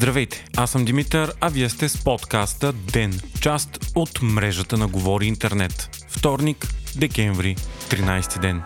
Здравейте, аз съм Димитър, а вие сте с подкаста ДЕН, част от мрежата на Говори Интернет. Вторник, декември, 13 ден.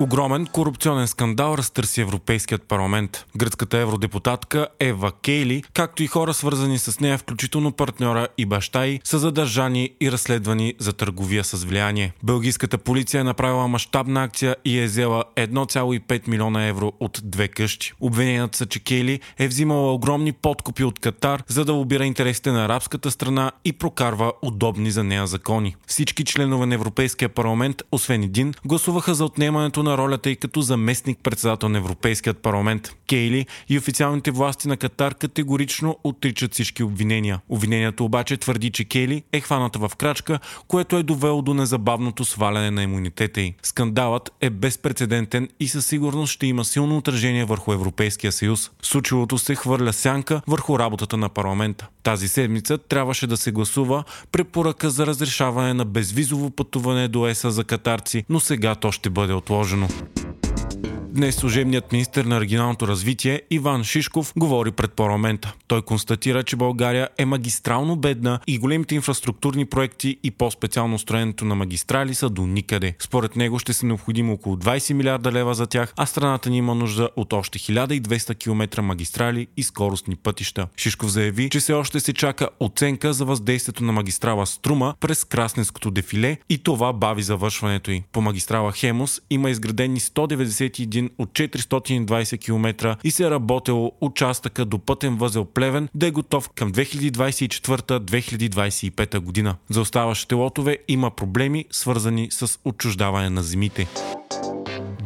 Огромен корупционен скандал разтърси Европейският парламент. Гръцката евродепутатка Ева Кейли, както и хора свързани с нея, включително партньора и баща й, са задържани и разследвани за търговия с влияние. Белгийската полиция е направила мащабна акция и е взела 1,5 милиона евро от две къщи. Обвиненията са, че Кейли е взимала огромни подкупи от Катар, за да обира интересите на арабската страна и прокарва удобни за нея закони. Всички членове на Европейския парламент, освен един, гласуваха за отнемането на ролята и като заместник председател на Европейският парламент. Кейли и официалните власти на Катар категорично отричат всички обвинения. Обвинението обаче твърди, че Кейли е хваната в крачка, което е довело до незабавното сваляне на имунитета й. Скандалът е безпредседентен и със сигурност ще има силно отражение върху Европейския съюз. Случилото се хвърля сянка върху работата на парламента. Тази седмица трябваше да се гласува препоръка за разрешаване на безвизово пътуване до ЕСА за катарци, но сега то ще бъде отложено. Днес служебният министр на регионалното развитие Иван Шишков говори пред парламента. Той констатира, че България е магистрално бедна и големите инфраструктурни проекти и по-специално строенето на магистрали са до никъде. Според него ще са необходимо около 20 милиарда лева за тях, а страната ни има нужда от още 1200 км магистрали и скоростни пътища. Шишков заяви, че все още се чака оценка за въздействието на магистрала Струма през Красненското дефиле и това бави завършването й. По магистрала Хемус има изградени 191 един от 420 км и се е работело участъка до пътен възел Плевен да е готов към 2024-2025 година. За оставащите лотове има проблеми, свързани с отчуждаване на земите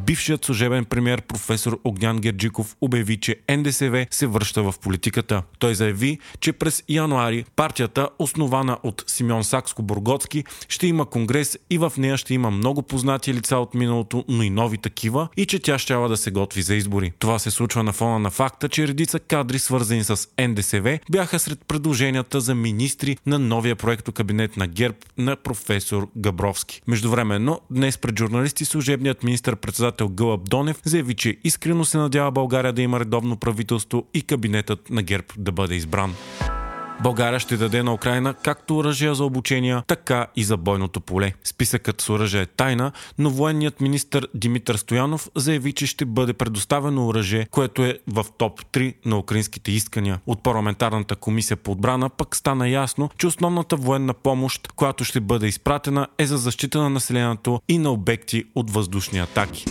бившият служебен премьер професор Огнян Герджиков обяви, че НДСВ се връща в политиката. Той заяви, че през януари партията, основана от Симеон Сакско-Бургоцки, ще има конгрес и в нея ще има много познати лица от миналото, но и нови такива, и че тя ще да се готви за избори. Това се случва на фона на факта, че редица кадри, свързани с НДСВ, бяха сред предложенията за министри на новия проекто кабинет на ГЕРБ на професор Габровски. Междувременно, днес пред журналисти служебният министр-председател председател Гълъб Донев заяви, че искрено се надява България да има редовно правителство и кабинетът на ГЕРБ да бъде избран. България ще даде на Украина както оръжия за обучение, така и за бойното поле. Списъкът с оръжие е тайна, но военният министр Димитър Стоянов заяви, че ще бъде предоставено оръжие, което е в топ 3 на украинските искания. От парламентарната комисия по отбрана пък стана ясно, че основната военна помощ, която ще бъде изпратена е за защита на населението и на обекти от въздушни атаки.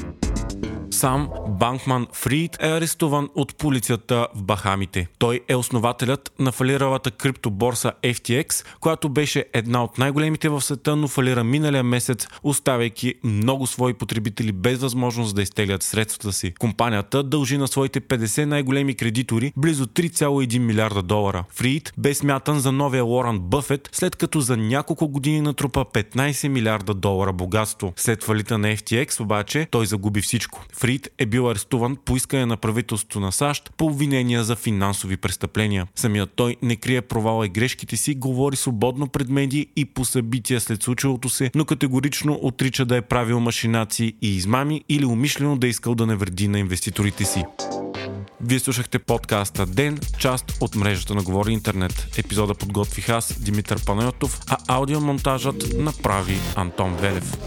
Сам Банкман Фрид е арестуван от полицията в Бахамите. Той е основателят на фалиралата криптоборса FTX, която беше една от най-големите в света, но фалира миналия месец, оставяйки много свои потребители без възможност да изтеглят средствата си. Компанията дължи на своите 50 най-големи кредитори близо 3,1 милиарда долара. Фрид бе смятан за новия Лоран Бъфет, след като за няколко години натрупа 15 милиарда долара богатство. След фалита на FTX обаче той загуби всичко. Фрид е бил арестуван по искане на правителството на САЩ по обвинения за финансови престъпления. Самият той не крие провала и грешките си, говори свободно пред медии и по събития след случилото се, но категорично отрича да е правил машинации и измами или умишлено да е искал да не вреди на инвеститорите си. Вие слушахте подкаста Ден, част от мрежата на Говори Интернет. Епизода подготвих аз, Димитър Панайотов, а аудиомонтажът направи Антон Велев.